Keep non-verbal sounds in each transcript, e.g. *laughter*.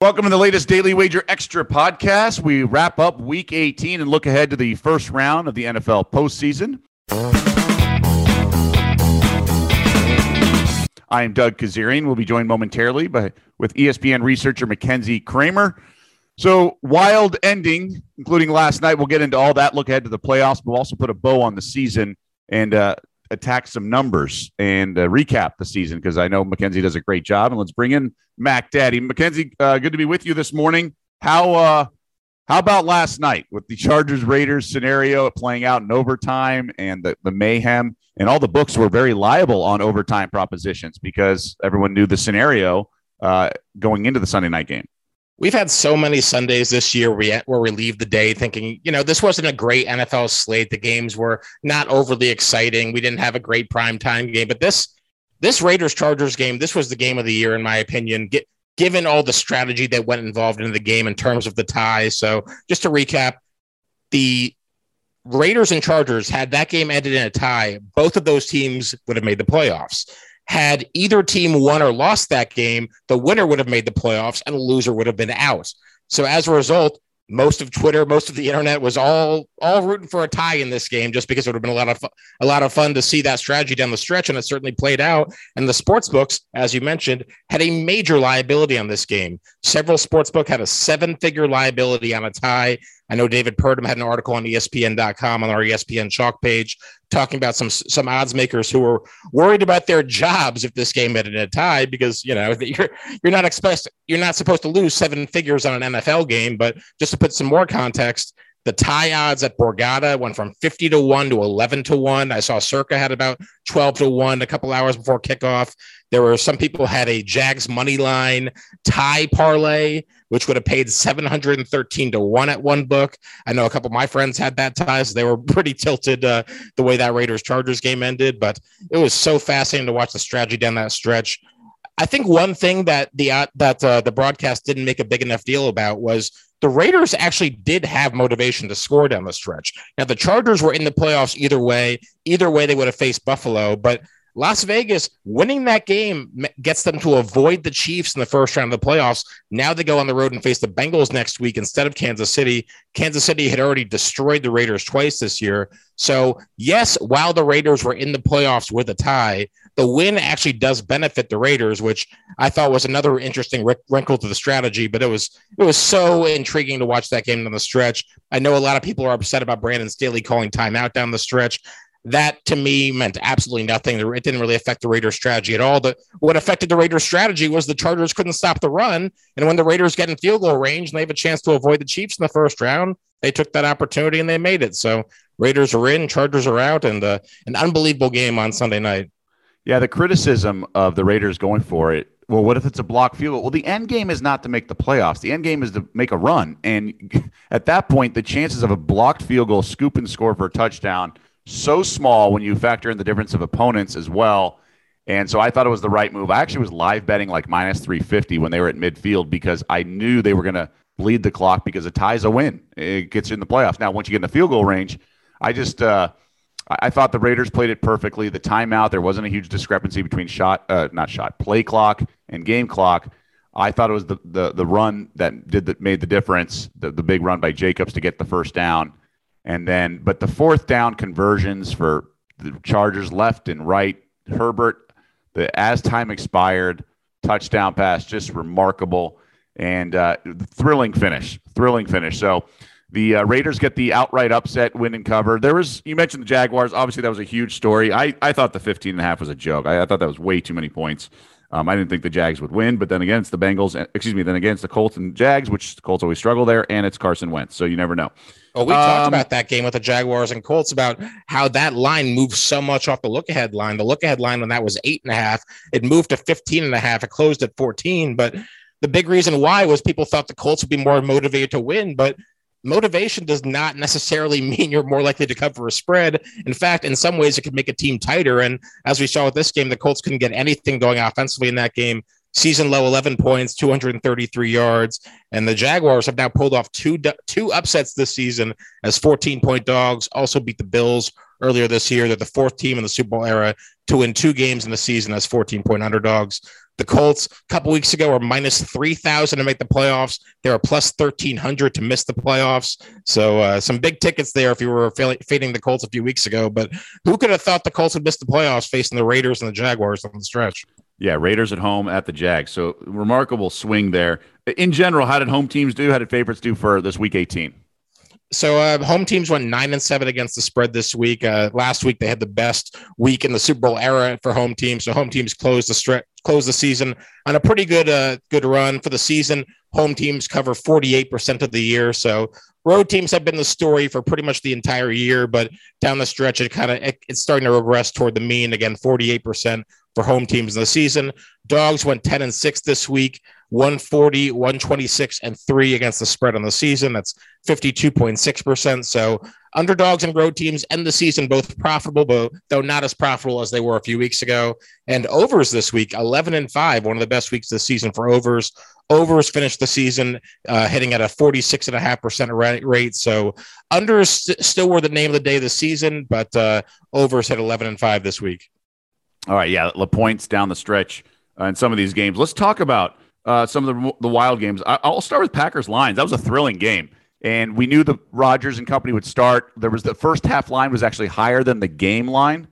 Welcome to the latest Daily Wager Extra podcast. We wrap up week 18 and look ahead to the first round of the NFL postseason. I am Doug Kezirian. We'll be joined momentarily by with ESPN researcher Mackenzie Kraemer. So wild ending, including last night. We'll get into all that. Look ahead to the playoffs. We'll also put a bow on the season and uh, attack some numbers and uh, recap the season because I know Mackenzie does a great job. And let's bring in Mac Daddy. Mackenzie, uh, good to be with you this morning. How uh, how about last night with the Chargers Raiders scenario playing out in overtime and the, the mayhem? And all the books were very liable on overtime propositions because everyone knew the scenario uh, going into the Sunday night game. We've had so many Sundays this year where we leave the day thinking, you know, this wasn't a great NFL slate. The games were not overly exciting. We didn't have a great prime time game, but this this Raiders Chargers game, this was the game of the year in my opinion. Get, given all the strategy that went involved in the game in terms of the tie. So, just to recap, the Raiders and Chargers had that game ended in a tie, both of those teams would have made the playoffs. Had either team won or lost that game, the winner would have made the playoffs and the loser would have been out. So as a result, most of Twitter, most of the internet was all all rooting for a tie in this game, just because it would have been a lot of a lot of fun to see that strategy down the stretch, and it certainly played out. And the sports books, as you mentioned, had a major liability on this game. Several sports book had a seven figure liability on a tie. I know David Purdum had an article on ESPN.com on our ESPN chalk page talking about some some odds makers who were worried about their jobs if this game ended in a tie because you know *laughs* you're you're not expect you're not supposed to lose seven figures on an NFL game. But just to put some more context, the tie odds at Borgata went from 50 to 1 to 11 to 1. I saw Circa had about 12 to 1 a couple hours before kickoff. There were some people had a Jags money line tie parlay, which would have paid 713 to 1 at one book. I know a couple of my friends had that tie, so they were *laughs* pretty tilted uh, the way that Raiders Chargers game ended. But it was so fascinating to watch the strategy down that stretch. I think one thing that the uh, that uh, the broadcast didn't make a big enough deal about was the Raiders actually did have motivation to score down the stretch. Now the Chargers were in the playoffs either way. Either way, they would have faced Buffalo, but Las Vegas winning that game gets them to avoid the Chiefs in the first round of the playoffs. Now they go on the road and face the Bengals next week instead of Kansas City. Kansas City had already destroyed the Raiders twice this year. So, yes, while the Raiders were in the playoffs with a tie, the win actually does benefit the Raiders, which I thought was another interesting wrinkle to the strategy. But it was it was so intriguing to watch that game down the stretch. I know a lot of people are upset about Brandon Staley calling timeout down the stretch that to me meant absolutely nothing. It didn't really affect the Raiders' strategy at all. The, what affected the Raiders' strategy was the Chargers couldn't stop the run. And when the Raiders get in field goal range and they have a chance to avoid the Chiefs in the first round, they took that opportunity and they made it. So Raiders are in, Chargers are out, and uh, an unbelievable game on Sunday night. Yeah, the criticism of the Raiders going for it. Well, what if it's a block field goal? Well, the end game is not to make the playoffs. The end game is to make a run. And *laughs* at that point, the chances of a blocked field goal, scoop and score for a touchdown – so small when you factor in the difference of opponents as well. And so I thought it was the right move. I actually was live betting like minus 350 when they were at midfield because I knew they were going to bleed the clock because a tie's a win. It gets in the playoffs. Now, once you get in the field goal range, I just uh, I thought the Raiders played it perfectly. The timeout, there wasn't a huge discrepancy between shot, uh, not shot, play clock and game clock. I thought it was the the, the run that did that made the difference. The, the big run by Jacobs to get the first down. And then, but the fourth down conversions for the Chargers left and right, Herbert, the as time expired, touchdown pass, just remarkable and uh, thrilling finish, thrilling finish. So the uh, Raiders get the outright upset win and cover. There was, you mentioned the Jaguars. Obviously, that was a huge story. I, I thought the 15 and a half was a joke. I, I thought that was way too many points. Um, I didn't think the Jags would win, but then again, it's the Bengals. Excuse me. Then again, it's the Colts and Jags, which the Colts always struggle there, and it's Carson Wentz. So you never know. Well, we um, talked about that game with the Jaguars and Colts about how that line moved so much off the look ahead line. The look ahead line when that was eight and a half, it moved to 15 and a half. It closed at 14. But the big reason why was people thought the Colts would be more motivated to win. But motivation does not necessarily *laughs* mean you're more likely to cover a spread. In fact, in some ways, it could make a team tighter. And as we saw with this game, the Colts couldn't get anything going offensively in that game. Season low 11 points, 233 yards. And the Jaguars have now pulled off two two upsets this season as 14 point dogs. Also beat the Bills earlier this year. They're the fourth team in the Super Bowl era to win two games in the season as 14 point underdogs. The Colts a couple weeks ago were minus 3,000 to make the playoffs. They were plus 1,300 to miss the playoffs. So uh, some big tickets there if you were fading the Colts a few weeks ago. But who could have thought the Colts would miss the playoffs facing the Raiders and the Jaguars on the stretch? Yeah, Raiders at home at the Jags. So remarkable swing there. In general, how did home teams do? How did favorites do for this week 18? So uh, home teams went nine and seven against the spread this week. Uh, last week they had the best week in the Super Bowl era for home teams. So home teams closed the stretch, closed the season on a pretty good uh, good run for the season. Home teams cover forty eight percent of the year. So road teams have been the story for pretty much the entire year, but down the stretch it kind of it, it's starting to regress toward the mean again. Forty eight percent for home teams in the season. Dogs went ten and six this week. 140, 126, and three against the spread on the season. That's 52.6%. So underdogs and road teams end the season both profitable, but though not as profitable as they were a few weeks ago. And overs this week, 11 and five, one of the best weeks this season for overs. Overs finished the season uh, hitting at a 46.5% rate. So unders st- still were the name of the day this season, but uh, overs hit 11 and five this week. All right. Yeah. La Pointe's down the stretch uh, in some of these games. Let's talk about uh, some of the, the wild games. I, will start with Packers Lions. That was a thrilling game. And we knew the Rodgers and company would start. There was the first half line was actually higher than the game line.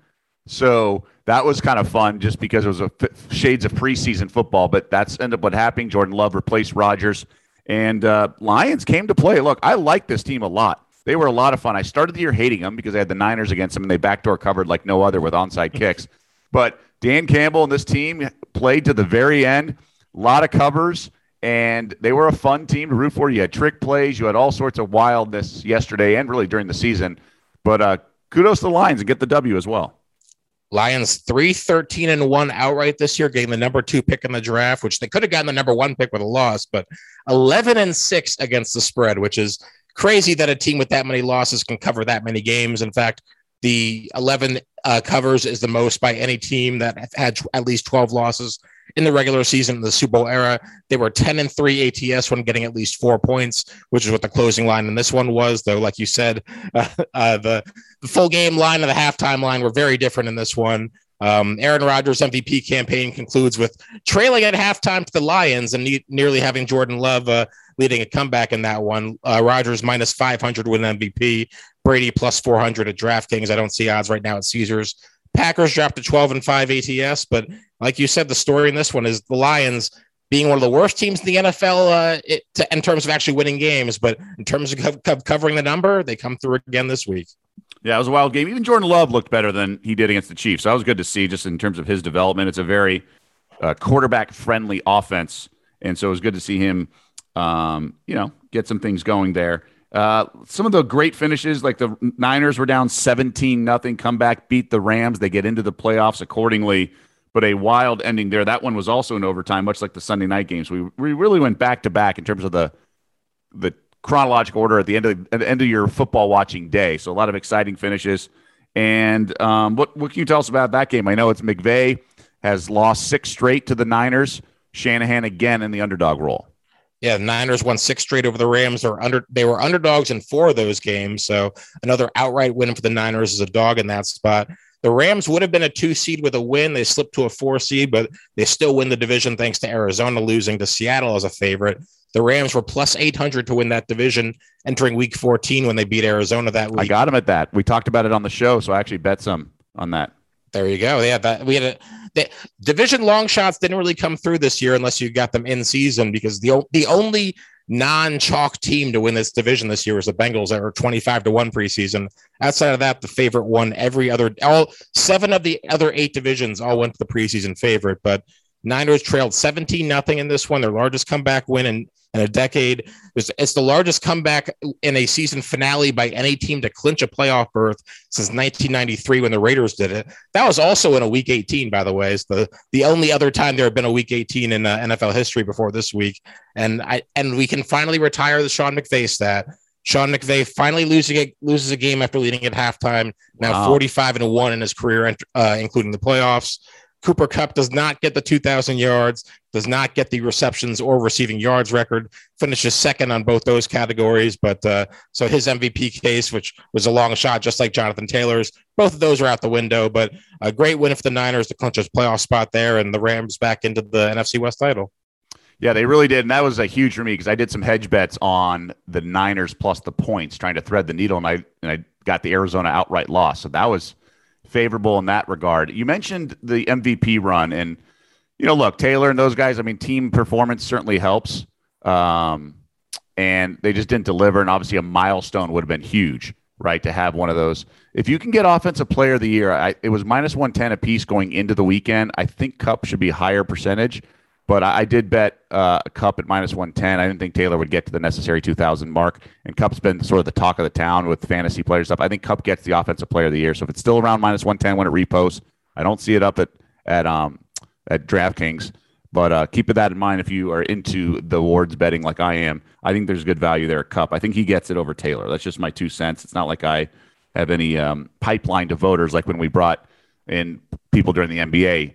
So that was kind of fun just because it was a f- shades of preseason football, but that's ended up what happening. Jordan Love replaced Rodgers and uh, Lions came to play. Look, I like this team a lot. They were a lot of fun. I started the year hating them because I had the Niners against them and they backdoor covered like no other with onside kicks. But Dan Campbell and this team played to the very end a lot of covers, and they were a fun team to root for. You had trick plays, you had all sorts of wildness yesterday and really during the season. But uh, kudos to the Lions and get the W as well. Lions 3 13 and 1 outright this year, getting the number two pick in the draft, which they could have gotten the number one pick with a loss, but 11 and 6 against the spread, which is crazy that a team with that many losses can cover that many games. In fact, the 11 uh, covers is the most by any team that have had at least 12 losses in the regular season in the Super Bowl era. They were 10 and 3 ATS when getting at least four points, which is what the closing line in this one was. Though, like you said, uh, *laughs* uh, the, the full game line and the halftime line were very different in this one. Um, Aaron Rodgers' MVP campaign concludes with trailing at halftime to the Lions and ne- nearly having Jordan Love uh, leading a comeback in that one. Uh, Rodgers minus 500 with an MVP, Brady plus 400 at DraftKings. I don't see odds right now at Caesars. Packers dropped to 12 and 5 ATS, but like you said, the story in this one is the Lions being one of the worst teams in the NFL uh, it, to, in terms of actually winning games, but in terms of co- covering the number, they come through again this week. Yeah, it was a wild game. Even Jordan Love looked better than he did against the Chiefs. So that was good to see just in terms of his development. It's a very uh, quarterback friendly offense. And so it was good to see him, um, you know, get some things going there. Uh, some of the great finishes, like the Niners were down 17 nothing, come back, beat the Rams. They get into the playoffs accordingly, but a wild ending there. That one was also in overtime, much like the Sunday night games. We, we really went back to back in terms of the the chronological order at the end of the end of your football watching day. So a lot of exciting finishes. And um, what what can you tell us about that game? I know it's McVay has lost six straight to the Niners. Shanahan again in the underdog role. Yeah, Niners won six straight over the Rams. They were under they were underdogs in four of those games. So another outright win for the Niners is a dog in that spot. The Rams would have been a two seed with a win. They slipped to a four seed, but they still win the division thanks to Arizona losing to Seattle as a favorite. The Rams were plus 800 to win that division entering week 14 when they beat Arizona that week. I got them at that. We talked about it on the show, so I actually bet some on that. There you go. Yeah, that we had a division long shots didn't really come through this year unless you got them in season because the the only non-chalk team to win this division this year was the Bengals that were 25 to 1 preseason. Outside of that, the favorite won every other all seven of the other eight divisions all went to the preseason favorite, but Niners trailed 17 nothing in this one, their largest comeback win in in a decade. It's, it's the largest comeback in a season finale by any team to clinch a playoff berth since 1993 when the Raiders did it. That was also in a Week 18, by the way. It's the the only other time there had been a Week 18 in uh, NFL history before this week. And I and we can finally retire the Sean McVay stat. Sean McVay finally losing a, loses a game after leading at halftime. Now wow. 45 and one in his career, uh, including the playoffs. Cooper Kupp does not get the 2,000 yards, does not get the receptions or receiving yards record, finishes second on both those categories. But uh, so his MVP case, which was a long shot, just like Jonathan Taylor's, both of those are out the window. But a great win for the Niners to clinch his playoff spot there and the Rams back into the NFC West title. Yeah, they really did. And that was a huge for me because I did some hedge bets on the Niners plus the points, trying to thread the needle, and I and I got the Arizona outright loss. So that was favorable in that regard. You mentioned the MVP run, and you know, look, Taylor and those guys. I mean, team performance certainly helps, um, and they just didn't deliver. And obviously, a milestone would have been huge, right, to have one of those. If you can get Offensive Player of the Year, I, it was minus one ten a piece going into the weekend. I think Kupp should be higher percentage. But I, I did bet uh, a Kupp at minus 110. I didn't think Taylor would get to the necessary 2,000 mark. And Kupp's been sort of the talk of the town with fantasy players stuff. I think Kupp gets the offensive player of the year. So if it's still around minus 110 when it reposts, I don't see it up at at um at DraftKings. But uh, keep that in mind if you are into the awards betting like I am. I think there's good value there. Kupp, I think he gets it over Taylor. That's just my two cents. It's not like I have any um, pipeline to voters like when we brought in people during the NBA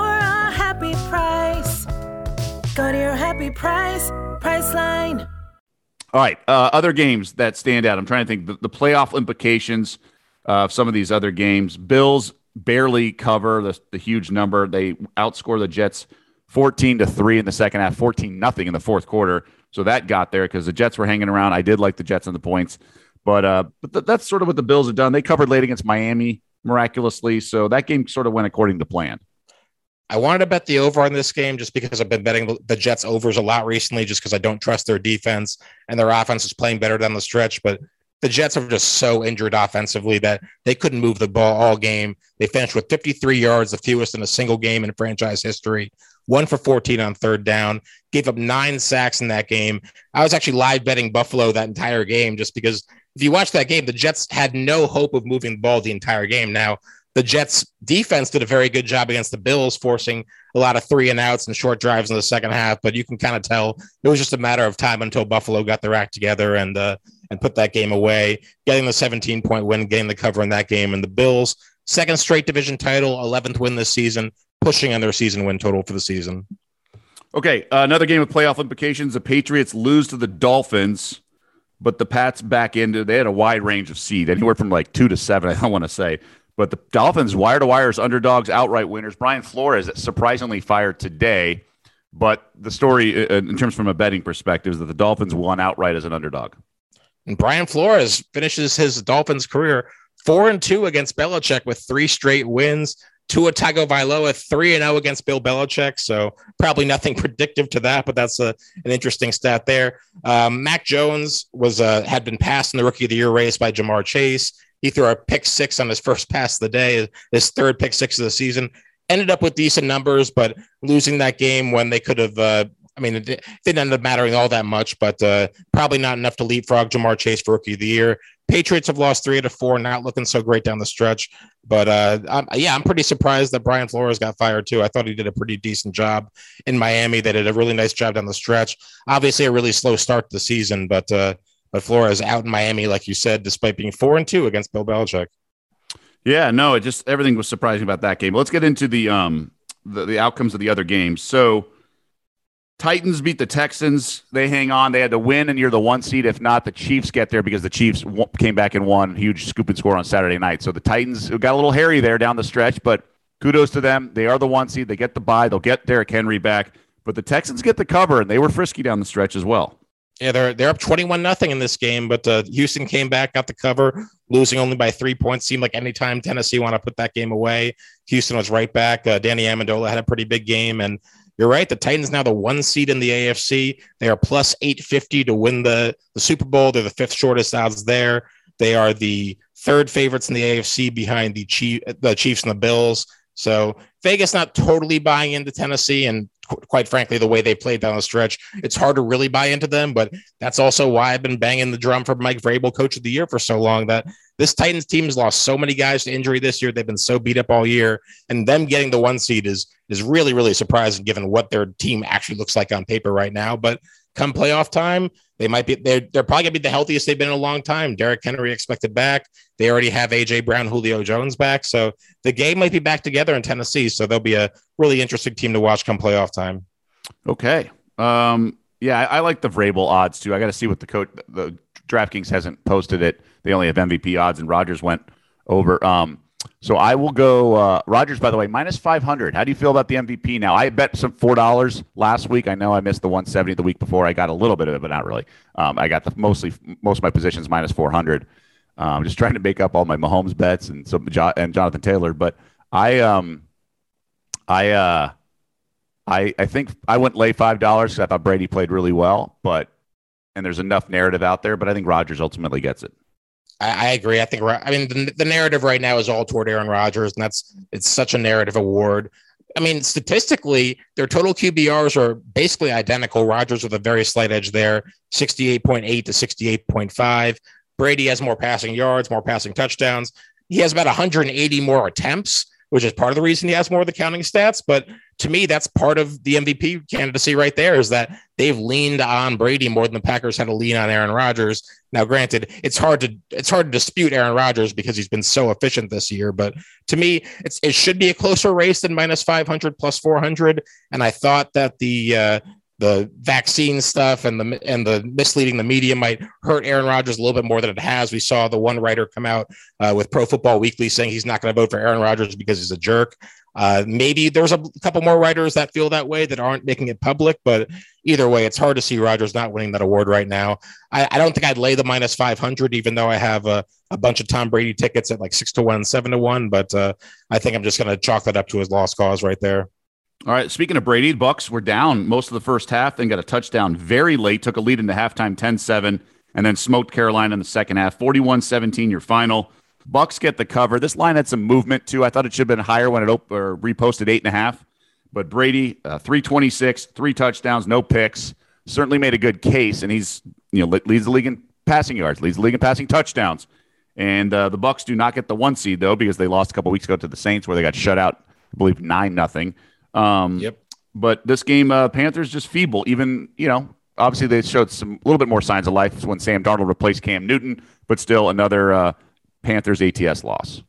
happy price. Go to your happy price, Priceline. All right. Uh, other games that stand out. I'm trying to think the, the playoff implications of some of these other games. Bills barely cover the, the huge number. They outscore the Jets 14 to 3 in the second half, 14 nothing in the fourth quarter. So that got there because the Jets were hanging around. I did like the Jets on the points, but uh, but th- that's sort of what the Bills have done. They covered late against Miami miraculously, so that game sort of went according to plan. I wanted to bet the over on this game just because I've been betting the Jets overs a lot recently, just because I don't trust their defense and their offense is playing better down the stretch. But the Jets are just so injured offensively that they couldn't move the ball all game. They finished with 53 yards, the fewest in a single game in franchise history. One for 14 on third down, gave up nine sacks in that game. I was actually live betting Buffalo that entire game just because if you watch that game, the Jets had no hope of moving the ball the entire game. Now, the Jets defense did a very good job against the Bills, forcing a lot of three and outs and short drives in the second half. But you can kind of tell it was just a matter of time until Buffalo got their act together and uh, and put that game away, getting the 17 point win, getting the cover in that game. And the Bills, second straight division title, 11th win this season, pushing on their season win total for the season. Okay, uh, another game with playoff implications. The Patriots lose to the Dolphins, but the Pats back into. They had a wide range of seed, anywhere from like two to seven. I don't want to say. But the Dolphins, wire to wires, underdogs, outright winners. Brian Flores surprisingly fired today. But the story, uh, in terms from a betting perspective, is that the Dolphins won outright as an underdog. And Brian Flores finishes his Dolphins career four and two against Belichick with three straight wins. Tua Tagovailoa three and zero against Bill Belichick, so probably nothing *laughs* predictive to that, but that's a, an interesting stat there. Um, Mac Jones was uh, had been passed in the Rookie of the Year race by Ja'Marr Chase. He threw a pick six on his first pass of the day, his third pick six of the season. Ended up with decent numbers, but losing that game when they could have. Uh, I mean, it didn't end up mattering all that much, but uh, probably not enough to leapfrog Ja'Marr Chase for Rookie of the Year. Patriots have lost three out of four, not looking so great down the stretch. But uh, I'm, yeah, I'm pretty surprised that Brian Flores got fired too. I thought he did a pretty decent job in Miami. They did a really nice job down the stretch. Obviously, a really slow start to the season, but uh, but Flores out in Miami, like you said, despite being four and two against Bill Belichick. Yeah, no, it just everything was surprising about that game. Let's get into the um the, the outcomes of the other games. So Titans beat the Texans. They hang on. They had to win, and you're the one seed. If not, the Chiefs get there because the Chiefs came back and won. Huge scoop and score on Saturday night. So the Titans got a little hairy there down the stretch, but kudos to them. They are the one seed. They get the bye. They'll get Derrick Henry back. But the Texans get the cover, and they were frisky down the stretch as well. Yeah, they're they're up twenty one nothing in this game, but uh, Houston came back, got the cover, losing only by three points. Seemed like anytime Tennessee want to put that game away, Houston was right back. Uh, Danny Amendola had a pretty big game, and you're right. The Titans now the one seed in the AFC. They are plus eight fifty to win the the Super Bowl. They're the fifth shortest odds there. They are the third favorites in the AFC behind the Chief, the Chiefs and the Bills. So Vegas not totally buying into Tennessee, and quite frankly, the way they played down the stretch, it's hard to really buy into them. But that's also why I've been banging the drum for Mike Vrabel, coach of the year, for so long. That this Titans team has lost so many guys to injury this year; they've been so beat up all year, and them getting the one seed is is really really surprising given what their team actually looks like on paper right now. But come playoff time, they might be they're, they're probably gonna be the healthiest they've been in a long time. Derrick Henry expected back. They already have AJ Brown, Julio Jones back. So the game might be back together in Tennessee. So they'll be a really interesting team to watch come playoff time. Okay. Um, yeah, I, I like the Vrabel odds too. I got to see what the coach, the DraftKings hasn't posted it. They only have MVP odds, and Rodgers went over. Um, so I will go uh, Rodgers. By the way, minus five hundred. How do you feel about the MVP now? I bet some four dollars last week. I know I missed the one seventy the week before. I got a little bit of it, but not really. Um, I got the mostly most of my positions minus four hundred. I'm um, just trying to make up all my Mahomes bets and some and Jonathan Taylor. But I um I uh I I think I went lay five dollars because I thought Brady played really well, but and there's enough narrative out there, but I think Rodgers ultimately gets it. I, I agree. I think I mean the, the narrative right now is all toward Aaron Rodgers, and that's it's such a narrative award. I mean, statistically, their total QBRs are basically identical. Rodgers with a very slight edge there, 68.8 to 68.5. Brady has more passing yards, more passing touchdowns. He has about 180 more attempts, which is part of the reason he has more of the counting stats. But to me, that's part of the MVP candidacy right there is that they've leaned on Brady more than the Packers had to lean on Aaron Rodgers. Now, granted, it's hard to it's hard to dispute Aaron Rodgers because he's been so efficient this year. But to me, it's it should be a closer race than minus 500 plus 400. And I thought that the uh, the vaccine stuff and the and the misleading the media might hurt Aaron Rodgers a little bit more than it has. We saw the one writer come out uh, with Pro Football Weekly saying he's not going to vote for Aaron Rodgers because he's a jerk. Uh, maybe there's a couple more writers that feel that way that aren't making it public, but either way, it's hard to see Rodgers not winning that award right now. I, I don't think I'd lay the minus 500, even though I have a, a, bunch of Tom Brady tickets at like six to one, seven to one. But uh, I think I'm just going to chalk that up to his lost cause right there. All right. Speaking of Brady, Bucks were down most of the first half, then got a touchdown very late, took a lead into halftime 10 7, and then smoked Carolina in the second half. 41 17, your final. Bucks get the cover. This line had some movement too. I thought it should have been higher when it op- or reposted eight and a half. But Brady, uh, 326, three touchdowns, no picks. Certainly made a good case, and he's you know leads the league in passing yards, leads the league in passing touchdowns. And uh, the Bucks do not get the one seed though because they lost a couple weeks ago to the Saints where they got shut out. I believe nine nothing. Um, yep. But this game, uh, Panthers just feeble. Even you know, obviously they showed some a little bit more signs of life when Sam Darnold replaced Cam Newton, but still another uh, Panthers ATS loss.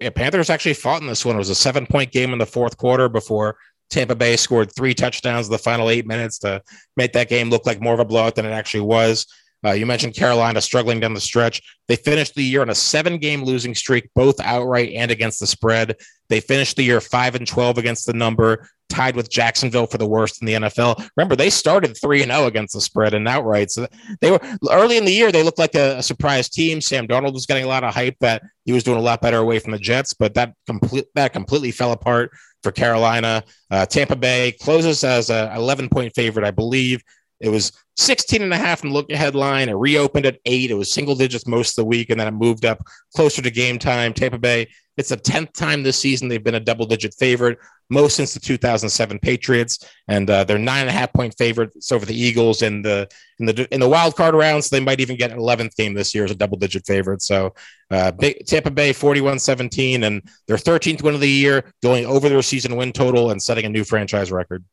Yeah, Panthers actually fought in this one. It was a seven point game in the fourth quarter before Tampa Bay scored three touchdowns in the final eight minutes to make that game look like more of a blowout than it actually was. Uh, you mentioned Carolina struggling down the stretch. They finished the year on a seven game losing streak, both outright and against the spread. They finished the year 5 and 12 against the number, tied with Jacksonville for the worst in the NFL. Remember, they started 3 and 0 against the spread and outright. So they were early in the year, they looked like a, a, surprise team. Sam Darnold was getting a lot of hype that he was doing a lot better away from the Jets, but that complete that completely fell apart for Carolina. Uh, Tampa Bay closes as a 11 point favorite, I believe. It was 16 and a half the look ahead line. It reopened at eight. It was single digits most of the week, and then it moved up closer to game time. Tampa Bay, it's the 10th time this season they've been a double digit favorite, most since the 2007 Patriots. And uh, they're nine and a half point favorites over the Eagles in the in the in the wild card rounds. So they might even get an 11th game this year as a double digit favorite. So uh, big, Tampa Bay 41 17, and their 13th win of the year, going over their season win total and setting a new franchise record.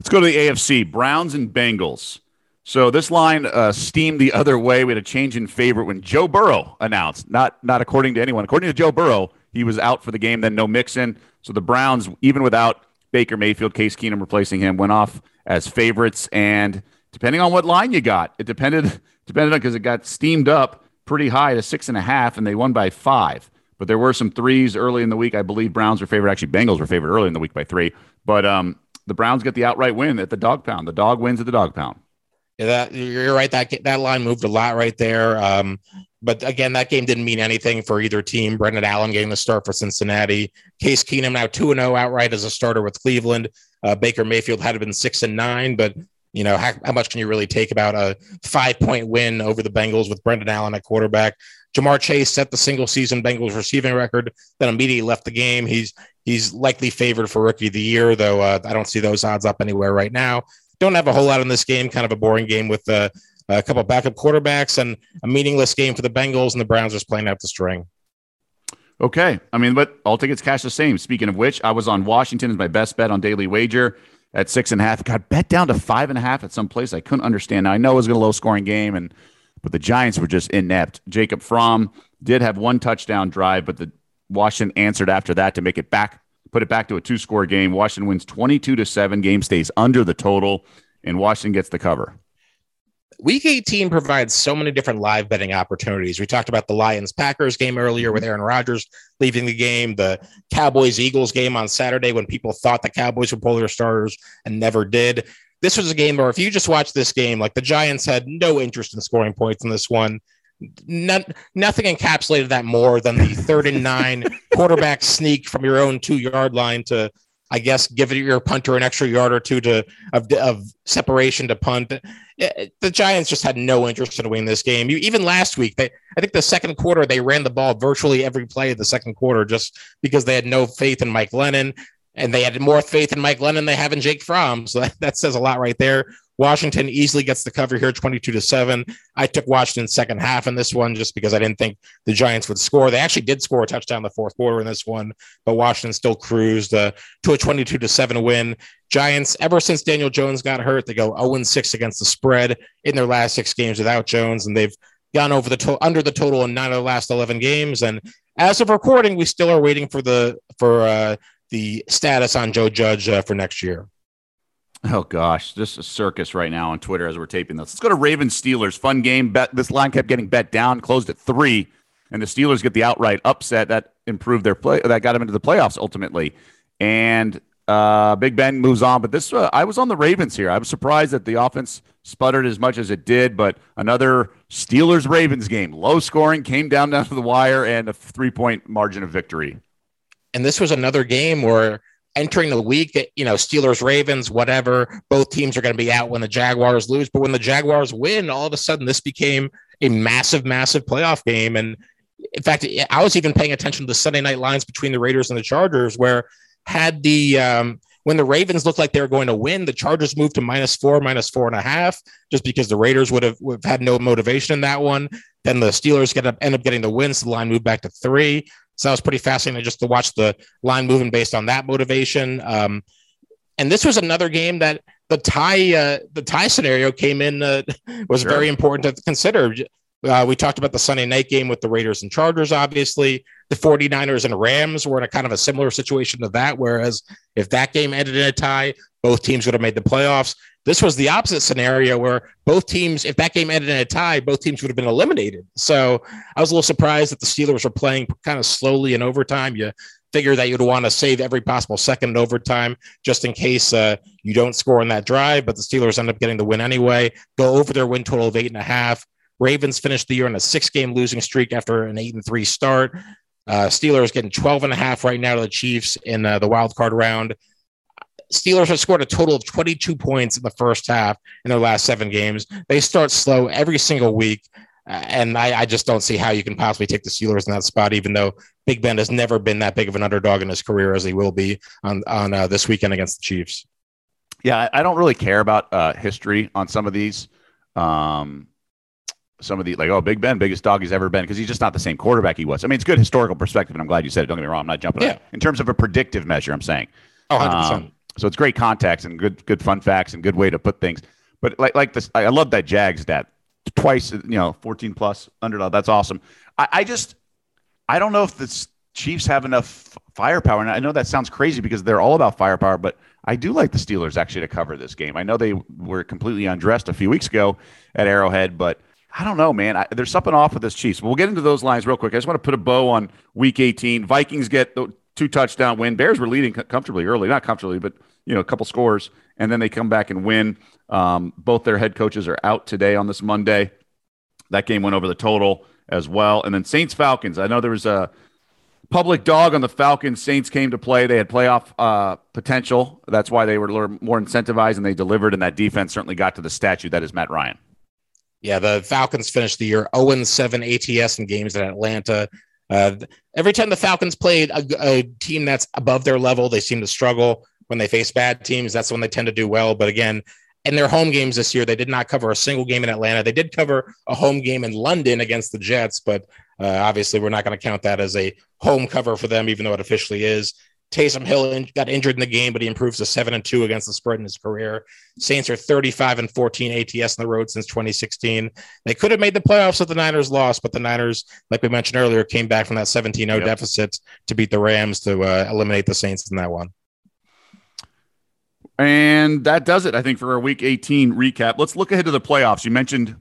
Let's go to the AFC Browns and Bengals. So this line uh, steamed the other way. We had a change in favorite when Joe Burrow announced, not not according to anyone. According to Joe Burrow, he was out for the game. Then no Mixon. So the Browns, even without Baker Mayfield, Case Keenum replacing him, went off as favorites. And depending on what line you got, it depended *laughs* depended on because it got steamed up pretty high to six and a half, and they won by five. But there were some threes early in the week. I believe Browns were favored. Actually, Bengals were favored early in the week by three. But um, the Browns get the outright win at the dog pound. The dog wins at the dog pound. Yeah, that you're right. That that line moved a lot right there. Um, but again, that game didn't mean anything for either team. Brandon Allen getting the start for Cincinnati. Case Keenum now two and zero oh outright as a starter with Cleveland. Uh, Baker Mayfield had been six and nine, but you know how, how much can you really take about a five point win over the Bengals with Brandon Allen at quarterback? Ja'Marr Chase set the single season Bengals receiving record, then immediately left the game. He's he's likely favored for rookie of the year, though uh, I don't see those odds up anywhere right now. Don't have a whole lot in this game. Kind of a boring game with uh, a couple backup quarterbacks and a meaningless game for the Bengals, and the Browns just playing out the string. Okay. I mean, but all tickets cash the same. Speaking of which, I was on Washington as my best bet on daily wager at six and a half. Got bet down to five and a half at some place I couldn't understand. Now I know it was to low scoring game, and but the Giants were just inept. Jacob Fromm did have one touchdown drive, but the Washington answered after that to make it back, put it back to a two score game. Washington wins twenty two to seven. Game stays under the total, and Washington gets the cover. Week 18 provides so many different live betting opportunities. We talked about the Lions Packers game earlier with Aaron Rodgers leaving the game, the Cowboys Eagles game on Saturday when people thought the Cowboys would pull their starters and never did. This was a game where if you just watch this game, like the Giants had no interest in scoring points in this one. Not, nothing encapsulated that more than the third and nine *laughs* quarterback sneak from your own two yard line to I guess give your punter an extra yard or two to of, of separation to punt. The Giants just had no interest in winning this game. You, even last week, they I think the second quarter they ran the ball virtually every play of the second quarter just because they had no faith in Mike Glennon and they had more faith in Mike Glennon than they have in Jake Fromm. So that, that says a lot right there. Washington easily gets the cover here, 22 to 7. I took Washington second half in this one just because I didn't think the Giants would score. They actually did score a touchdown the fourth quarter in this one, but Washington still cruised uh, to a 22 to 7 win. Giants, ever since Daniel Jones got hurt, they go 0 6 against the spread in their last six games without Jones, and they've gone over the to- under the total in nine of the last 11 games. And as of recording, we still are waiting for the for uh, the status on Joe Judge uh, for next year. Oh gosh, just a circus right now on Twitter as we're taping this. Let's go to Ravens Steelers. Fun game. Bet this line kept getting bet down, closed at three, and the Steelers get the outright upset that improved their play. That got them into the playoffs ultimately. And uh, Big Ben moves on, but this uh, I was on the Ravens here. I was surprised that the offense sputtered as much as it did, but another Steelers Ravens game, low scoring, came down down to the wire, and a three point margin of victory. And this was another game where entering the week, that you know, Steelers, Ravens, whatever, both teams are going to be out when the Jaguars lose. But when the Jaguars win, all of a sudden this became a massive, massive playoff game. And in fact, I was even paying attention to the Sunday night lines between the Raiders and the Chargers, where had the um, when the Ravens looked like they were going to win, the Chargers moved to minus four, minus four and a half, just because the Raiders would have, would have had no motivation in that one. Then the Steelers get up, end up getting the win, so the line moved back to three. So that was pretty fascinating just to watch the line moving based on that motivation. Um, and this was another game that the tie uh, the tie scenario came in uh, *laughs* was sure. very important to consider. Uh, we talked about the Sunday night game with the Raiders and Chargers, obviously. The 49ers and Rams were in a kind of a similar situation to that, whereas if that game ended in a tie, both teams would have made the playoffs. This was the opposite scenario where both teams, if that game ended in a tie, both teams would have been eliminated. So I was a little surprised that the Steelers were playing kind of slowly in overtime. You figure that you'd want to save every possible second in overtime just in case uh, you don't score in that drive, but the Steelers end up getting the win anyway, go over their win total of eight and a half. Ravens finished the year on a six game losing streak after an eight and three start. Uh, Steelers getting 12 and a half right now to the Chiefs in uh, the wild card round. Steelers have scored a total of 22 points in the first half in their last seven games. They start slow every single week. Uh, and I, I, just don't see how you can possibly take the Steelers in that spot, even though Big Ben has never been that big of an underdog in his career as he will be on, on uh, this weekend against the Chiefs. Yeah, I don't really care about uh, history on some of these. Um, some of the like, oh, Big Ben, biggest dog he's ever been, because he's just not the same quarterback he was. I mean, it's good historical perspective, and I'm glad you said it. Don't get me wrong, I'm not jumping. Yeah. In terms of a predictive measure, I'm saying. Oh, 100%. Um, so it's great context and good good fun facts and good way to put things. But like like this, I love that Jags stat twice. You know, 14 plus underdog. That's awesome. I, I just I don't know if the Chiefs have enough firepower. And I know that sounds crazy because they're all about firepower, but I do like the Steelers actually to cover this game. I know they were completely undressed a few weeks ago at Arrowhead, but I don't know, man. I, there's something off with this Chiefs. We'll get into those lines real quick. I just want to put a bow on Week 18. Vikings get the two touchdown win. Bears were leading comfortably early, not comfortably, but you know a couple scores, and then they come back and win. Um, both their head coaches are out today on this Monday. That game went over the total as well, and then Saints Falcons. I know there was a public dog on the Falcons. Saints came to play. They had playoff uh, potential. That's why they were more incentivized and they delivered. And that defense certainly got to the statue that is Matt Ryan. Yeah, the Falcons finished the year 0 7 ATS in games in Atlanta. Uh, every time the Falcons played a, a, team that's above their level, they seem to struggle. When they face bad teams, that's when they tend to do well. But again, in their home games this year, they did not cover a single game in Atlanta. They did cover a home game in London against the Jets, but uh, obviously, we're not going to count that as a home cover for them, even though it officially is. Taysom Hill got injured in the game, but he improves to seven and two against the spread in his career. Saints are 35 and 14 ATS on the road since 2016. They could have made the playoffs if the Niners lost, but the Niners, like we mentioned earlier, came back from that 17 0 deficit to beat the Rams to uh, eliminate the Saints in that one. And that does it, I think, for our week 18 recap. Let's look ahead to the playoffs. You mentioned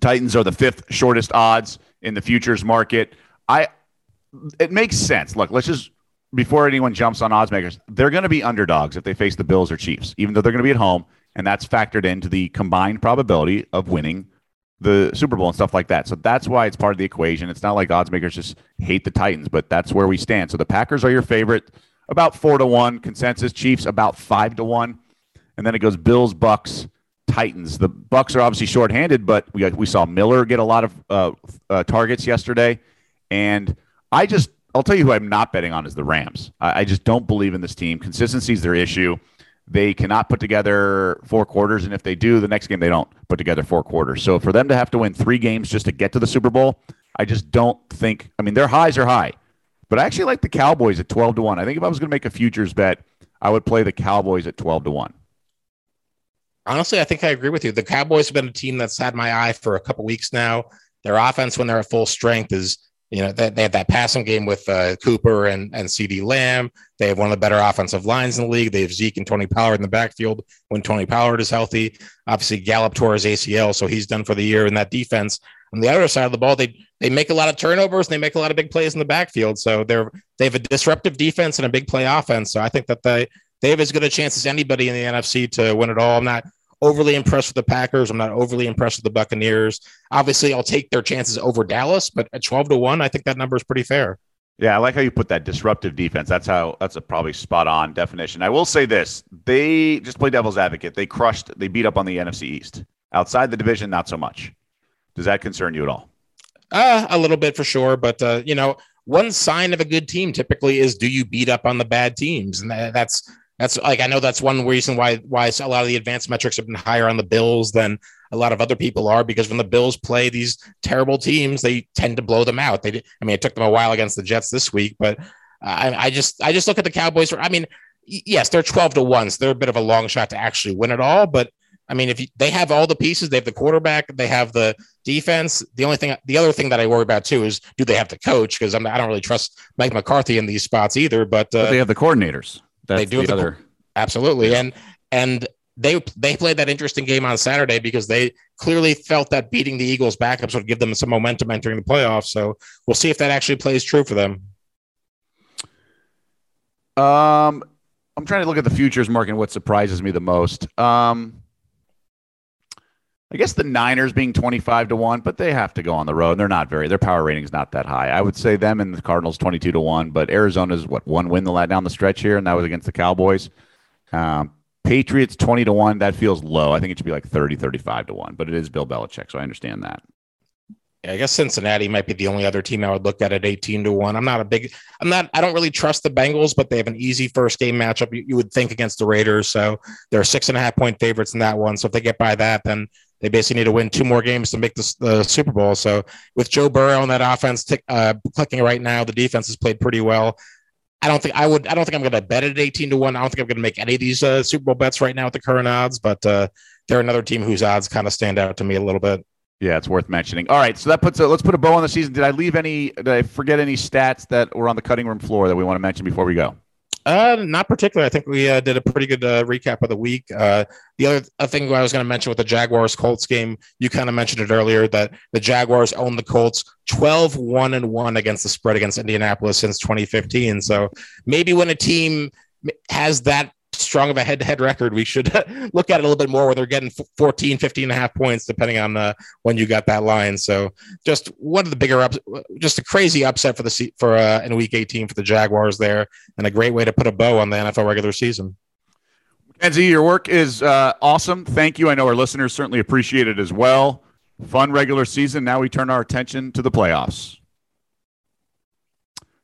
Titans are the fifth shortest odds in the futures market. I it makes sense. Look, let's just before anyone jumps on odds makers, they're going to be underdogs if they face the Bills or Chiefs, even though they're going to be at home, and that's factored into the combined probability of winning the Super Bowl and stuff like that. So that's why it's part of the equation. It's not like odds makers just hate the Titans, but that's where we stand. So the Packers are your favorite, about four to one. Consensus Chiefs about five to one, and then it goes Bills, Bucks, Titans. The Bucks are obviously shorthanded, but we we saw Miller get a lot of uh, uh, targets yesterday, and I just I'll tell you who I'm not betting on is the Rams. I, I just don't believe in this team. Consistency is their issue. They cannot put together four quarters, and if they do, the next game they don't put together four quarters. So for them to have to win three games just to get to the Super Bowl, I just don't think. I mean, their highs are high, but I actually like the Cowboys at twelve to one. I think if I was going to make a futures bet, I would play the Cowboys at twelve to one. Honestly, I think I agree with you. The Cowboys have been a team that's had my eye for a couple weeks now. Their offense, when they're at full strength, is you know they, they have that passing game with uh, Cooper and and CeeDee Lamb. They have one of the better offensive lines in the league. They have Zeke and Tony Pollard in the backfield when Tony Pollard is healthy. Obviously, Gallup tore his ACL, so he's done for the year. In that defense, on the other side of the ball, they they make a lot of turnovers and they make a lot of big plays in the backfield. So they're they have a disruptive defense and a big play offense. So I think that they they have as good a chance as anybody in the NFC to win it all. I'm not overly impressed with the Packers. I'm not overly impressed with the Buccaneers. Obviously, I'll take their chances over Dallas, but at 12 to 1, I think that number is pretty fair. Yeah, I like how you put that disruptive defense. That's how that's a probably spot on definition. I will say this. They just play devil's advocate. They crushed, they beat up on the NFC East. Outside the division, not so much. Does that concern you at all? Uh, a little bit for sure, but uh, you know, one sign of a good team typically is do you beat up on the bad teams, and that's that's like I know that's one reason why why a lot of the advanced metrics have been higher on the Bills than a lot of other people are because when the Bills play these terrible teams, they tend to blow them out. They, I mean, it took them a while against the Jets this week, but I, I just I just look at the Cowboys. I mean, yes, they're twelve to one, so they're a bit of a long shot to actually win it all. But I mean, if you, they have all the pieces, they have the quarterback, they have the defense. The only thing, the other thing that I worry about too is do they have the coach? Because I don't really trust Mike McCarthy in these spots either. But, uh, but they have the coordinators. That's they do the other. Absolutely, yeah. and and they they played that interesting game on Saturday because they clearly felt that beating the Eagles backups would give them some momentum entering the playoffs. So we'll see if that actually plays true for them. Um, I'm trying to look at the futures market and what surprises me the most. Um, I guess the Niners being 25 to 1, but they have to go on the road. They're not very, their power rating is not that high. I would say them and the Cardinals 22 to 1, but Arizona's what, one win the down the stretch here, and that was against the Cowboys. Um, Patriots 20 to 1, that feels low. I think it should be like 30, 35 to 1, but it is Bill Belichick, so I understand that. Yeah, I guess Cincinnati might be the only other team I would look at at 18 to 1. I'm not a big, I'm not, I don't really trust the Bengals, but they have an easy first game matchup, you, you would think, against the Raiders. So they're six and a half point favorites in that one. So if they get by that, then they basically need to win two more games to make the, the Super Bowl. So with Joe Burrow on that offense uh, clicking right now, the defense has played pretty well. I don't think I would. I don't think I'm going to bet at 18 to one. I don't think I'm going to make any of these uh, Super Bowl bets right now at the current odds. But uh, they're another team whose odds kind of stand out to me a little bit. Yeah, it's worth mentioning. All right, so that puts a let's put a bow on the season. Did I leave any? Did I forget any stats that were on the cutting room floor that we want to mention before we go? Uh, not particularly. I think we uh, did a pretty good uh, recap of the week. Uh, the other, thing I was going to mention with the Jaguars Colts game, you kind of mentioned it earlier that the Jaguars own the Colts 12 1 and 1 against the spread against Indianapolis since 2015. So maybe when a team has that strong of a head-to-head record, we should *laughs* look at it a little bit more where they're getting 14, 15 and a half points, depending on uh, when you got that line. So just one of the bigger ups, just a crazy upset for the for uh, in week 18 for the Jaguars there, and a great way to put a bow on the NFL regular season. Mackenzie, your work is uh, awesome. Thank you. I know our listeners certainly appreciate it as well. Fun regular season. Now we turn our attention to the playoffs.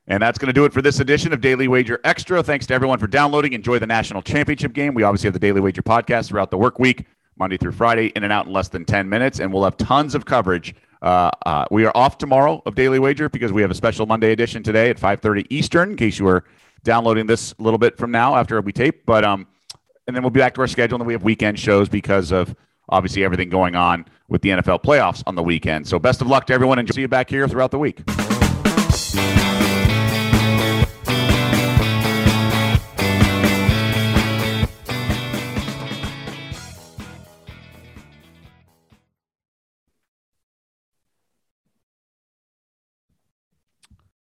And that's going to do it for this edition of Daily Wager Extra. Thanks to everyone for downloading. Enjoy the national championship game. We obviously have the Daily Wager podcast throughout the work week, Monday through Friday, in and out in less than 10 minutes. And we'll have tons of coverage. Uh, uh, we are off tomorrow of Daily Wager because we have a special Monday edition today at 5.30 Eastern, in case you were downloading this a little bit from now after we tape. But um, and then we'll be back to our schedule, and then we have weekend shows because of obviously everything going on with the NFL playoffs on the weekend. So best of luck to everyone, and see you back here throughout the week.